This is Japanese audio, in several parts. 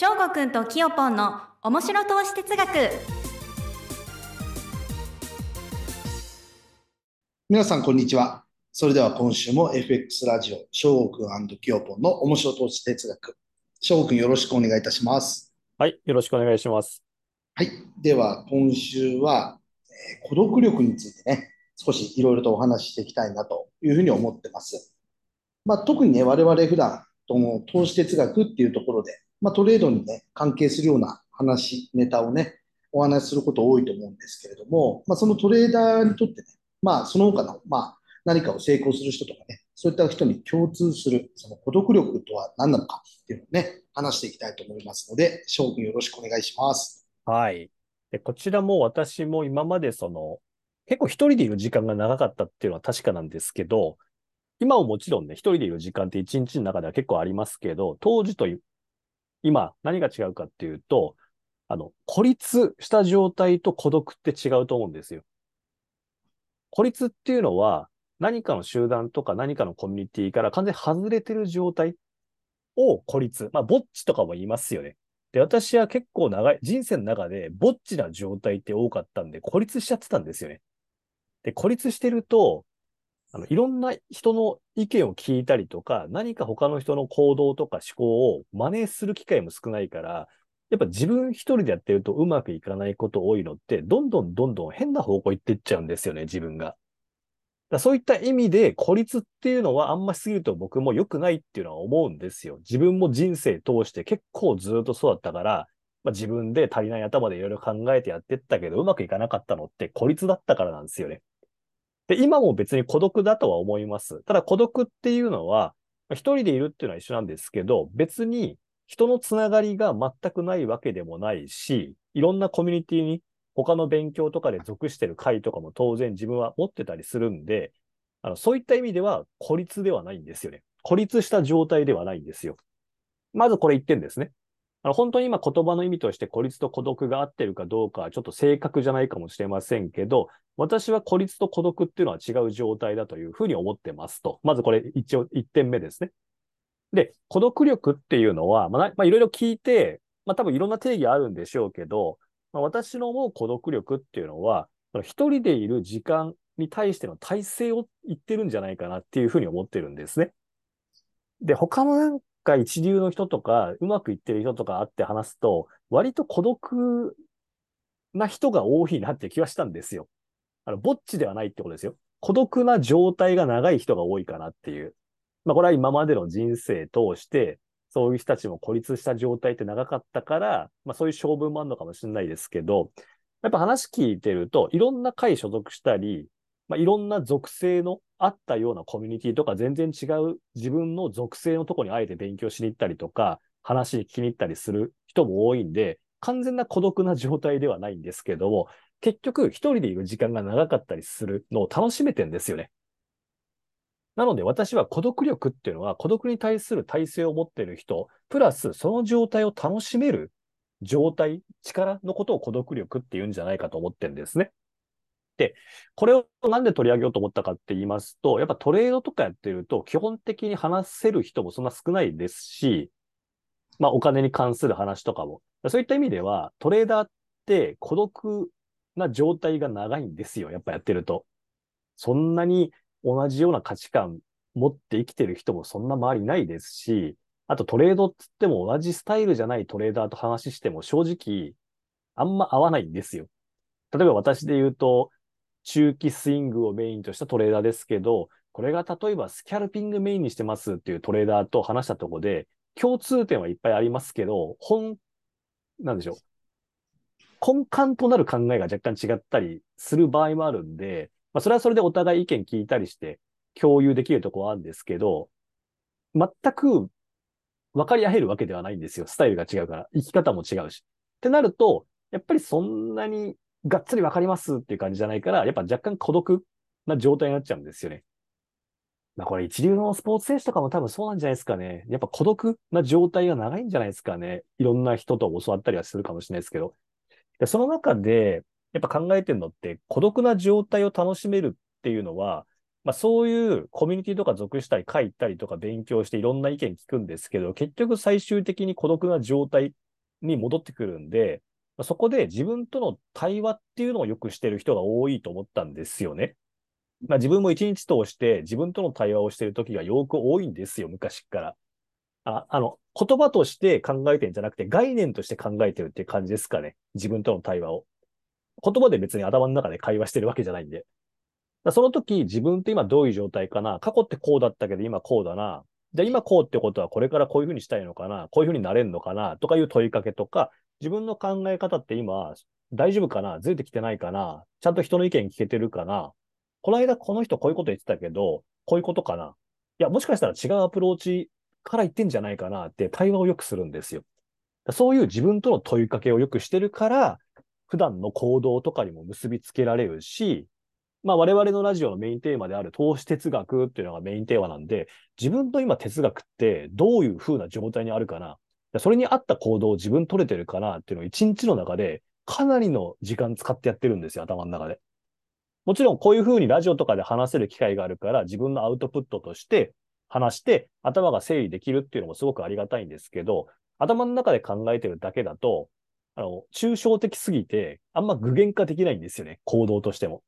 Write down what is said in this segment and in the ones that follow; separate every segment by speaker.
Speaker 1: 翔吾くんときよぽんの面白投資哲学
Speaker 2: 皆さん、こんにちは。それでは今週も FX ラジオ、翔吾くんきよぽんの面白投資哲学。翔吾くんよろしくお願いいたします。
Speaker 3: はい、よろしくお願いします。
Speaker 2: はい。では、今週は、えー孤独力についてね、少しいろいろとお話ししていきたいなというふうに思ってます。まあ、特にね、我々普段、とも投資哲学っていうところで、まあ、トレードにね、関係するような話、ネタをね、お話しすること多いと思うんですけれども、まあ、そのトレーダーにとってね、まあ、その他の、まあ、何かを成功する人とかね、そういった人に共通する、その孤独力とは何なのかっていうのをね、話していきたいと思いますので、翔くんよろしくお願いします。
Speaker 3: はい。で、こちらも私も今までその、結構一人でいる時間が長かったっていうのは確かなんですけど、今ももちろんね、一人でいる時間って一日の中では結構ありますけど、当時とい今何が違うかっていうと、あの、孤立した状態と孤独って違うと思うんですよ。孤立っていうのは、何かの集団とか何かのコミュニティから完全に外れてる状態を孤立。まあ、ぼっちとかも言いますよね。で、私は結構長い、人生の中でぼっちな状態って多かったんで、孤立しちゃってたんですよね。で、孤立してると、あの、いろんな人の意見を聞いたりとか、何か他の人の行動とか思考を真似する機会も少ないから、やっぱ自分一人でやってるとうまくいかないこと多いのって、どんどんどんどん変な方向行ってっちゃうんですよね、自分が。だそういった意味で孤立っていうのはあんましすぎると僕も良くないっていうのは思うんですよ。自分も人生通して結構ずっとそうだったから、まあ、自分で足りない頭でいろいろ考えてやってったけど、うまくいかなかったのって孤立だったからなんですよね。で、今も別に孤独だとは思います。ただ孤独っていうのは、一人でいるっていうのは一緒なんですけど、別に人のつながりが全くないわけでもないし、いろんなコミュニティに他の勉強とかで属してる会とかも当然自分は持ってたりするんで、あのそういった意味では孤立ではないんですよね。孤立した状態ではないんですよ。まずこれ言ってんですね。あの本当に今言葉の意味として孤立と孤独が合ってるかどうかはちょっと正確じゃないかもしれませんけど、私は孤立と孤独っていうのは違う状態だというふうに思ってますと。まずこれ一応1点目ですね。で、孤独力っていうのは、まあ、いろいろ聞いて、まあ多分いろんな定義あるんでしょうけど、まあ、私の思う孤独力っていうのは、一人でいる時間に対しての体制を言ってるんじゃないかなっていうふうに思ってるんですね。で、他のなんか一流の人とか、うまくいってる人とか会って話すと、割と孤独な人が多いなって気はしたんですよ。あの、ぼっちではないってことですよ。孤独な状態が長い人が多いかなっていう。まあ、これは今までの人生通して、そういう人たちも孤立した状態って長かったから、まあそういう性分もあるのかもしれないですけど、やっぱ話聞いてると、いろんな会所属したり、まあいろんな属性のあったようなコミュニティとか全然違う自分の属性のとこにあえて勉強しに行ったりとか、話聞きに行ったりする人も多いんで、完全な孤独な状態ではないんですけども、結局一人でいる時間が長かったりするのを楽しめてんですよね。なので私は孤独力っていうのは孤独に対する体制を持っている人、プラスその状態を楽しめる状態、力のことを孤独力って言うんじゃないかと思ってるんですね。で、これをなんで取り上げようと思ったかって言いますと、やっぱトレードとかやってると基本的に話せる人もそんな少ないですし、まあお金に関する話とかも。そういった意味ではトレーダーって孤独な状態が長いんですよ。やっぱやってると。そんなに同じような価値観持って生きてる人もそんな周りないですし、あとトレードって言っても同じスタイルじゃないトレーダーと話しても正直あんま合わないんですよ。例えば私で言うと中期スイングをメインとしたトレーダーですけど、これが例えばスキャルピングメインにしてますっていうトレーダーと話したとこで共通点はいっぱいありますけど、本、なんでしょう。根幹となる考えが若干違ったりする場合もあるんで、まあ、それはそれでお互い意見聞いたりして共有できるとこはあるんですけど、全く分かり合えるわけではないんですよ。スタイルが違うから。生き方も違うし。ってなると、やっぱりそんなにがっつり分かりますっていう感じじゃないから、やっぱ若干孤独な状態になっちゃうんですよね。まあこれ一流のスポーツ選手とかも多分そうなんじゃないですかね。やっぱ孤独な状態が長いんじゃないですかね。いろんな人と教わったりはするかもしれないですけど。でその中で、やっぱ考えてるのって、孤独な状態を楽しめるっていうのは、まあそういうコミュニティとか属したり、書いたりとか勉強していろんな意見聞くんですけど、結局最終的に孤独な状態に戻ってくるんで、そこで自分との対話っていうのをよくしてる人が多いと思ったんですよね。まあ自分も一日通して自分との対話をしてる時がよく多いんですよ、昔から。ああの、言葉として考えてるんじゃなくて概念として考えてるっていう感じですかね。自分との対話を。言葉で別に頭の中で会話してるわけじゃないんで。その時自分って今どういう状態かな過去ってこうだったけど今こうだな。じゃあ今こうってことはこれからこういうふうにしたいのかなこういうふうになれるのかなとかいう問いかけとか、自分の考え方って今大丈夫かな？ずれてきてないかな？ちゃんと人の意見聞けてるかな？この間この人こういうこと言ってたけど、こういうことかな？いや、もしかしたら違うアプローチから言ってんじゃないかな？って対話をよくするんですよ。そういう自分との問いかけをよくしてるから、普段の行動とかにも結びつけられるし、まあ我々のラジオのメインテーマである投資哲学っていうのがメインテーマなんで、自分の今哲学ってどういう風な状態にあるかな？それに合った行動を自分取れてるかなっていうのを一日の中でかなりの時間使ってやってるんですよ、頭の中で。もちろんこういう風にラジオとかで話せる機会があるから自分のアウトプットとして話して頭が整理できるっていうのもすごくありがたいんですけど、頭の中で考えてるだけだと、あの、抽象的すぎて、あんま具現化できないんですよね、行動としても。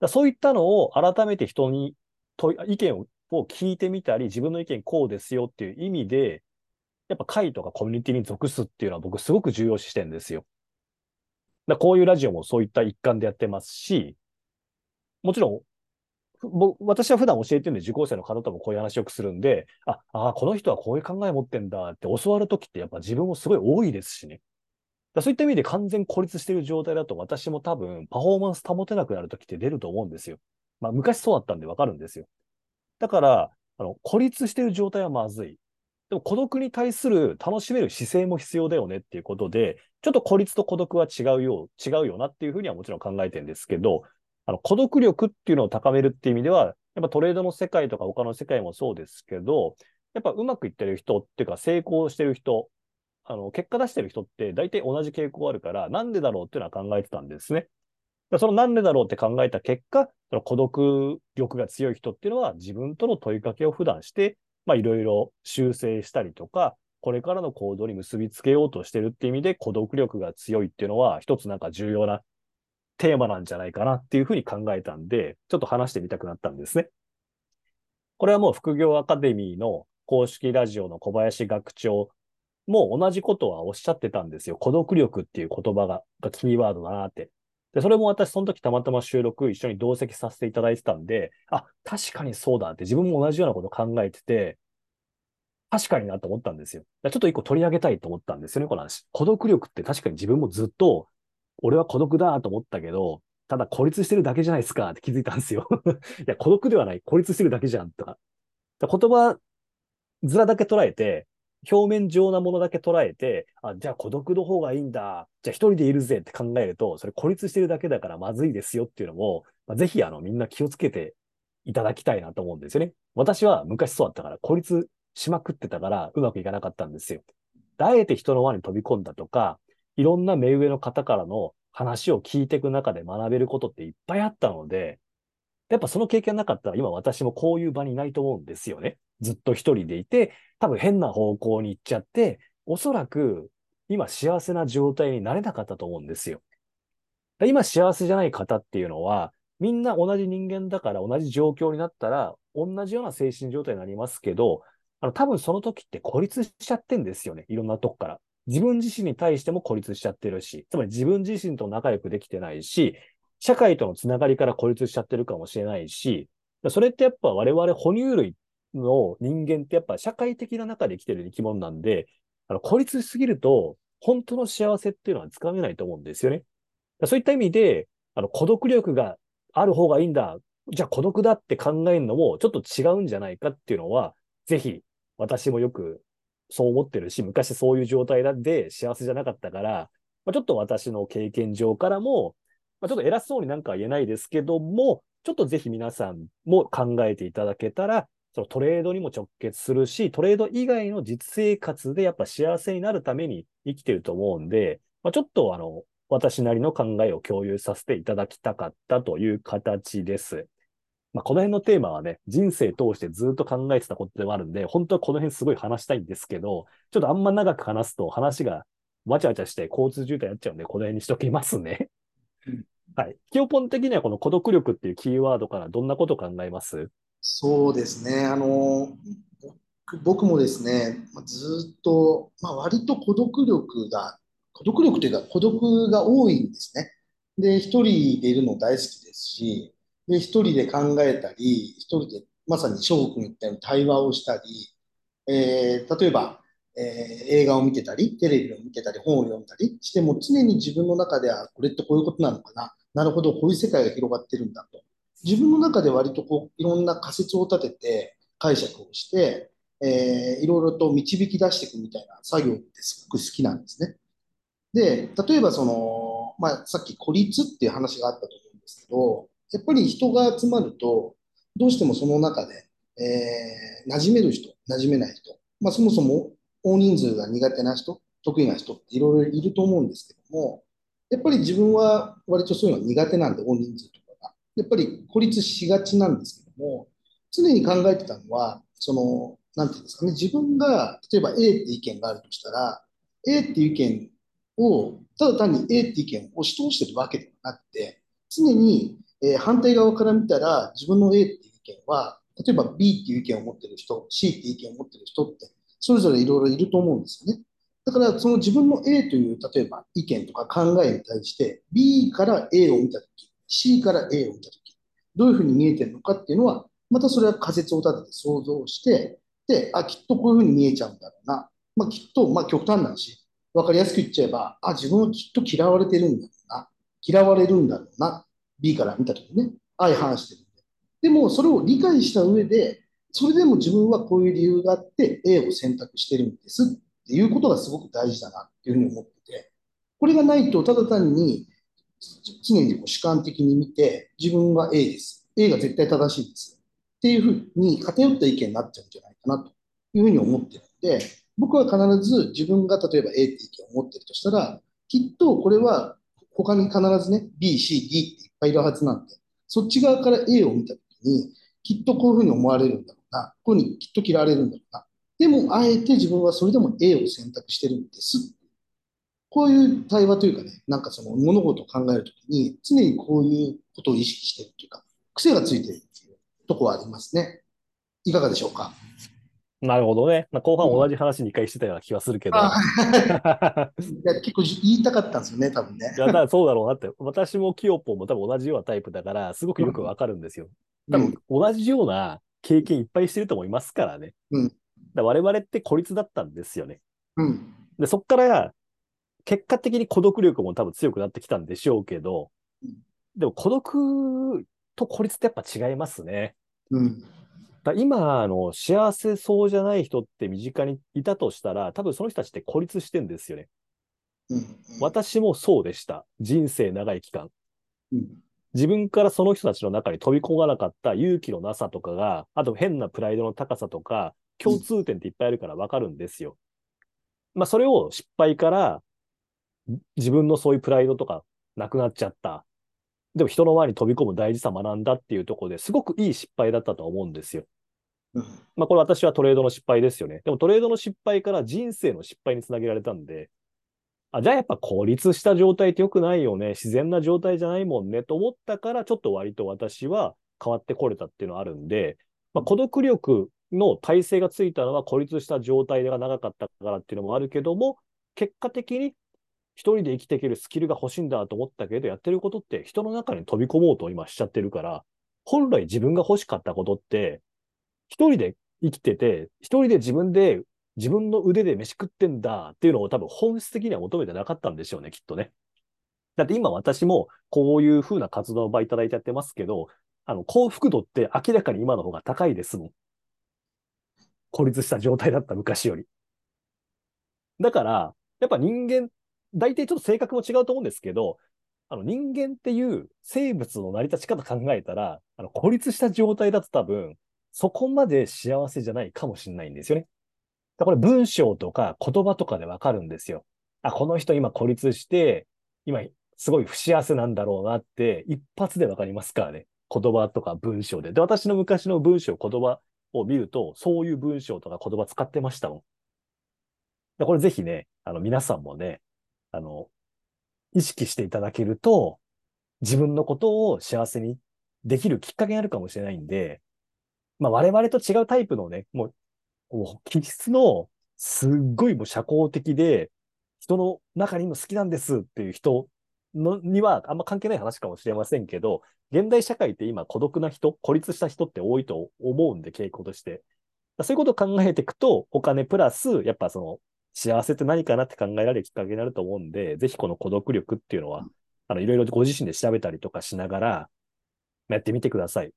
Speaker 3: だそういったのを改めて人に問意見を聞いてみたり、自分の意見こうですよっていう意味で、やっぱ会とかコミュニティに属すっていうのは僕すごく重要視してるんですよ。だこういうラジオもそういった一環でやってますし、もちろん、私は普段教えてるんで受講生の方ともこういう話よくするんで、あ、あ、この人はこういう考え持ってんだって教わるときってやっぱ自分もすごい多いですしね。だそういった意味で完全孤立してる状態だと私も多分パフォーマンス保てなくなるときって出ると思うんですよ。まあ昔そうだったんでわかるんですよ。だから、あの、孤立してる状態はまずい。でも孤独に対する楽しめる姿勢も必要だよねっていうことで、ちょっと孤立と孤独は違うよ、違うよなっていうふうにはもちろん考えてるんですけど、あの、孤独力っていうのを高めるっていう意味では、やっぱトレードの世界とか他の世界もそうですけど、やっぱうまくいってる人っていうか成功してる人、あの、結果出してる人って大体同じ傾向あるから、なんでだろうっていうのは考えてたんですね。そのなんでだろうって考えた結果、その孤独力が強い人っていうのは自分との問いかけを普段して、まあいろいろ修正したりとか、これからの行動に結びつけようとしてるっていう意味で孤独力が強いっていうのは一つなんか重要なテーマなんじゃないかなっていうふうに考えたんで、ちょっと話してみたくなったんですね。これはもう副業アカデミーの公式ラジオの小林学長も同じことはおっしゃってたんですよ。孤独力っていう言葉ががキーワードだなって。で、それも私その時たまたま収録一緒に同席させていただいてたんで、あ、確かにそうだって自分も同じようなこと考えてて、確かになと思ったんですよ。ちょっと一個取り上げたいと思ったんですよね、この話。孤独力って確かに自分もずっと俺は孤独だと思ったけど、ただ孤立してるだけじゃないですかって気づいたんですよ。いや、孤独ではない。孤立してるだけじゃんとか。言葉面だけ捉えて、表面上なものだけ捉えて、あ、じゃあ孤独の方がいいんだ。じゃあ一人でいるぜって考えると、それ孤立してるだけだからまずいですよっていうのも、まあ、ぜひあのみんな気をつけていただきたいなと思うんですよね。私は昔そうだったから孤立しまくってたからうまくいかなかったんですよ。あえて人の輪に飛び込んだとか、いろんな目上の方からの話を聞いていく中で学べることっていっぱいあったので、やっぱその経験なかったら今私もこういう場にいないと思うんですよね。ずっと一人でいて、多分変な方向に行っちゃって、おそらく今幸せな状態になれなかったと思うんですよ。今幸せじゃない方っていうのは、みんな同じ人間だから同じ状況になったら、同じような精神状態になりますけど、あの多分その時って孤立しちゃってんですよね。いろんなとこから。自分自身に対しても孤立しちゃってるし、つまり自分自身と仲良くできてないし、社会とのつながりから孤立しちゃってるかもしれないし、それってやっぱ我々哺乳類の人間ってやっぱ社会的な中で生きてる生き物なんで、あの孤立しすぎると本当の幸せっていうのはつかめないと思うんですよね。そういった意味で、あの孤独力がある方がいいんだ。じゃあ孤独だって考えるのもちょっと違うんじゃないかっていうのは、ぜひ私もよくそう思ってるし、昔そういう状態で幸せじゃなかったから、まあ、ちょっと私の経験上からも、まあ、ちょっと偉そうになんか言えないですけども、ちょっとぜひ皆さんも考えていただけたら、そのトレードにも直結するし、トレード以外の実生活でやっぱ幸せになるために生きてると思うんで、まあ、ちょっとあの、私なりの考えを共有させていただきたかったという形です。まあ、この辺のテーマはね、人生通してずっと考えてたことではあるんで、本当はこの辺すごい話したいんですけど、ちょっとあんま長く話すと話がわちゃわちゃして交通渋滞になっちゃうんで、この辺にしときますね。はい。キヨポン的にはこの孤独力っていうキーワードからどんなことを考えます？
Speaker 2: そうですね。あの、僕もですね、ずっと、まあ、割と孤独力が、孤独力というか孤独が多いんですね。で、一人でいるの大好きですし、で、一人で考えたり、一人でまさに翔吾君言ったように対話をしたり、えー例えば、えー映画を見てたり、テレビを見てたり、本を読んだりしても、常に自分の中では、これってこういうことなのかな、なるほど、こういう世界が広がってるんだと。自分の中で割とこういろんな仮説を立てて解釈をして、えーいろいろと導き出していくみたいな作業ってすごく好きなんですね。で、例えばその、まあ、さっき孤立っていう話があったと思うんですけど、やっぱり人が集まると、どうしてもその中で、えー馴染める人、馴染めない人、まあ、そもそも大人数が苦手な人、得意な人っていろいろいると思うんですけども、やっぱり自分は割とそういうの苦手なんで、大人数とかが。やっぱり孤立しがちなんですけども、常に考えてたのは、その、なんていうんですかね、自分が、例えば A って意見があるとしたら、A っていう意見を、ただ単に A って意見を押し通してるわけではなくて、常に、えー反対側から見たら、自分の A っていう意見は、例えば B っていう意見を持ってる人、C っていう意見を持ってる人って、それぞれいろいろいると思うんですよね。だから、その自分の A という、例えば意見とか考えに対して、B から A を見たとき、C から A を見たとき、どういうふうに見えてるのかっていうのは、またそれは仮説を立てて想像して、で、あ、きっとこういうふうに見えちゃうんだろうな。まあ、きっと、まあ、極端な話、わかりやすく言っちゃえば、あ、自分はきっと嫌われてるんだろうな。嫌われるんだろうな。B から見たときね、相反してるんで。でも、それを理解した上で、それでも自分はこういう理由があって A を選択してるんですっていうことがすごく大事だなっていうふうに思ってて、これがないと、ただ単に常にこう主観的に見て、自分は A です。A が絶対正しいです。っていうふうに偏った意見になっちゃうんじゃないかなというふうに思ってるので、僕は必ず自分が例えば A って意見を持ってるとしたら、きっとこれは他に必ずね、B、C、D っていっぱいいるはずなんで、そっち側から A を見たときに、きっとこういうふうに思われるんだろうな、こういうふうにきっと嫌われるんだろうな。でも、あえて自分はそれでも A を選択してるんです。こういう対話というかね、なんかその物事を考えるときに、常にこういうことを意識してるというか、癖がついてるっていうところはありますね。いかがでしょうか？
Speaker 3: なるほどね。まあ、後半同じ話2回してたような気はするけど。
Speaker 2: 結構言いたかったんですよね、多分ね
Speaker 3: い。や、そうだろうなって。私もキヨポンも多分同じようなタイプだから、すごくよくわかるんですよ。多分同じような経験いっぱいしてると思いますからね。
Speaker 2: うん
Speaker 3: だ我々って孤立だったんですよね。
Speaker 2: うん。
Speaker 3: で、そっから、結果的に孤独力も多分強くなってきたんでしょうけど
Speaker 2: うん、
Speaker 3: でも孤独と孤立ってやっぱ違いますね。
Speaker 2: うん。
Speaker 3: だ今、あの、幸せそうじゃない人って身近にいたとしたら、多分その人たちって孤立してんですよね。
Speaker 2: うん。
Speaker 3: 私もそうでした。人生長い期間。
Speaker 2: うん。
Speaker 3: 自分からその人たちの中に飛び込まなかった勇気のなさとかが、あと変なプライドの高さとか、共通点っていっぱいあるからわかるんですよ。まあそれを失敗から、自分のそういうプライドとかなくなっちゃった。でも人の前に飛び込む大事さ学んだっていうところですごくいい失敗だったと思うんですよ。
Speaker 2: うん。
Speaker 3: まあこれ私はトレードの失敗ですよね。でもトレードの失敗から人生の失敗につなげられたんで、あ、じゃあやっぱ孤立した状態って良くないよね。自然な状態じゃないもんねと思ったから、ちょっと割と私は変わってこれたっていうのはあるんで、まあ、孤独力の体制がついたのは孤立した状態が長かったからっていうのもあるけども、結果的に一人で生きていけるスキルが欲しいんだと思ったけど、やってることって人の中に飛び込もうと今しちゃってるから、本来自分が欲しかったことって、一人で生きてて、一人で自分で、自分の腕で飯食ってんだっていうのを多分本質的には求めてなかったんでしょうね、きっとね。だって今私もこういう風な活動の場いただいてやってますけど、あの、幸福度って明らかに今の方が高いですもん。孤立した状態だった昔より。だから、やっぱ人間、大体ちょっと性格も違うと思うんですけど、あの人間っていう生物の成り立ち方考えたら、あの孤立した状態だと多分、そこまで幸せじゃないかもしれないんですよね。これ文章とか言葉とかでわかるんですよ。あ、この人今孤立して、今すごい不幸せなんだろうなって一発でわかりますからね。言葉とか文章で。で、私の昔の文章、言葉を見ると、そういう文章とか言葉使ってましたもん。でこれぜひね、あの皆さんもね、あの、意識していただけると、自分のことを幸せにできるきっかけになるかもしれないんで、まあ我々と違うタイプのね、もう、もう気質のすっごいもう社交的で、人の中にも好きなんですっていう人のにはあんま関係ない話かもしれませんけど、現代社会って今孤独な人、孤立した人って多いと思うんで、傾向として。そういうことを考えていくと、お金プラス、やっぱその、幸せって何かなって考えられるきっかけになると思うんで、ぜひこの孤独力っていうのは、あの、いろいろご自身で調べたりとかしながら、やってみてください。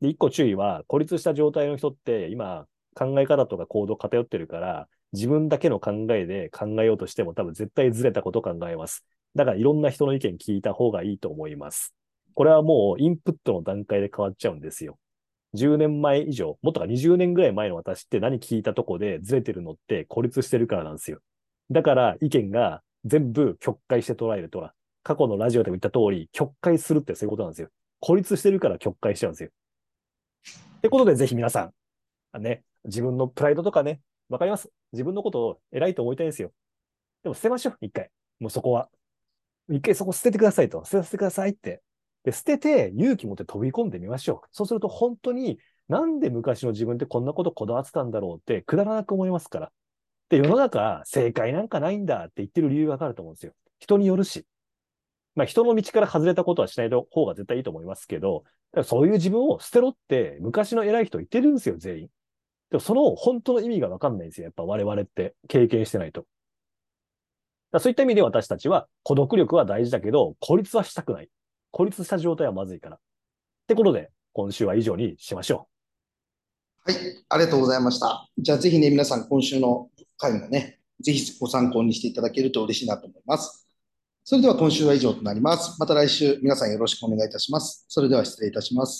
Speaker 3: で、一個注意は、孤立した状態の人って、今、考え方とか行動偏ってるから、自分だけの考えで考えようとしても多分絶対ずれたこと考えます。だからいろんな人の意見聞いた方がいいと思います。これはもうインプットの段階で変わっちゃうんですよ。10年前以上、もっとか20年ぐらい前の私って何聞いたとこでずれてるのって孤立してるからなんですよ。だから意見が全部曲解して捉えるとは、過去のラジオでも言った通り、曲解するってそういうことなんですよ。孤立してるから曲解しちゃうんですよ。ってことでぜひ皆さん、ね、自分のプライドとかね、わかります？自分のことを偉いと思いたいんですよ。でも捨てましょう、一回。もうそこは。一回そこ捨ててくださいと。捨てさせてくださいって。で、捨てて勇気持って飛び込んでみましょう。そうすると本当になんで昔の自分ってこんなことこだわってたんだろうってくだらなく思いますから。で、世の中正解なんかないんだって言ってる理由がわかると思うんですよ。人によるし。まあ人の道から外れたことはしない方が絶対いいと思いますけど、そういう自分を捨てろって昔の偉い人言ってるんですよ、全員。でもその本当の意味がわかんないんですよ。やっぱ我々って経験してないと。そういった意味で私たちは孤独力は大事だけど、孤立はしたくない。孤立した状態はまずいから。ってことで、今週は以上にしましょう
Speaker 2: はい、ありがとうございました。じゃあぜひね、皆さん今週の回もね、ぜひご参考にしていただけると嬉しいなと思います。それでは今週は以上となります。また来週皆さんよろしくお願いいたします。それでは失礼いたします。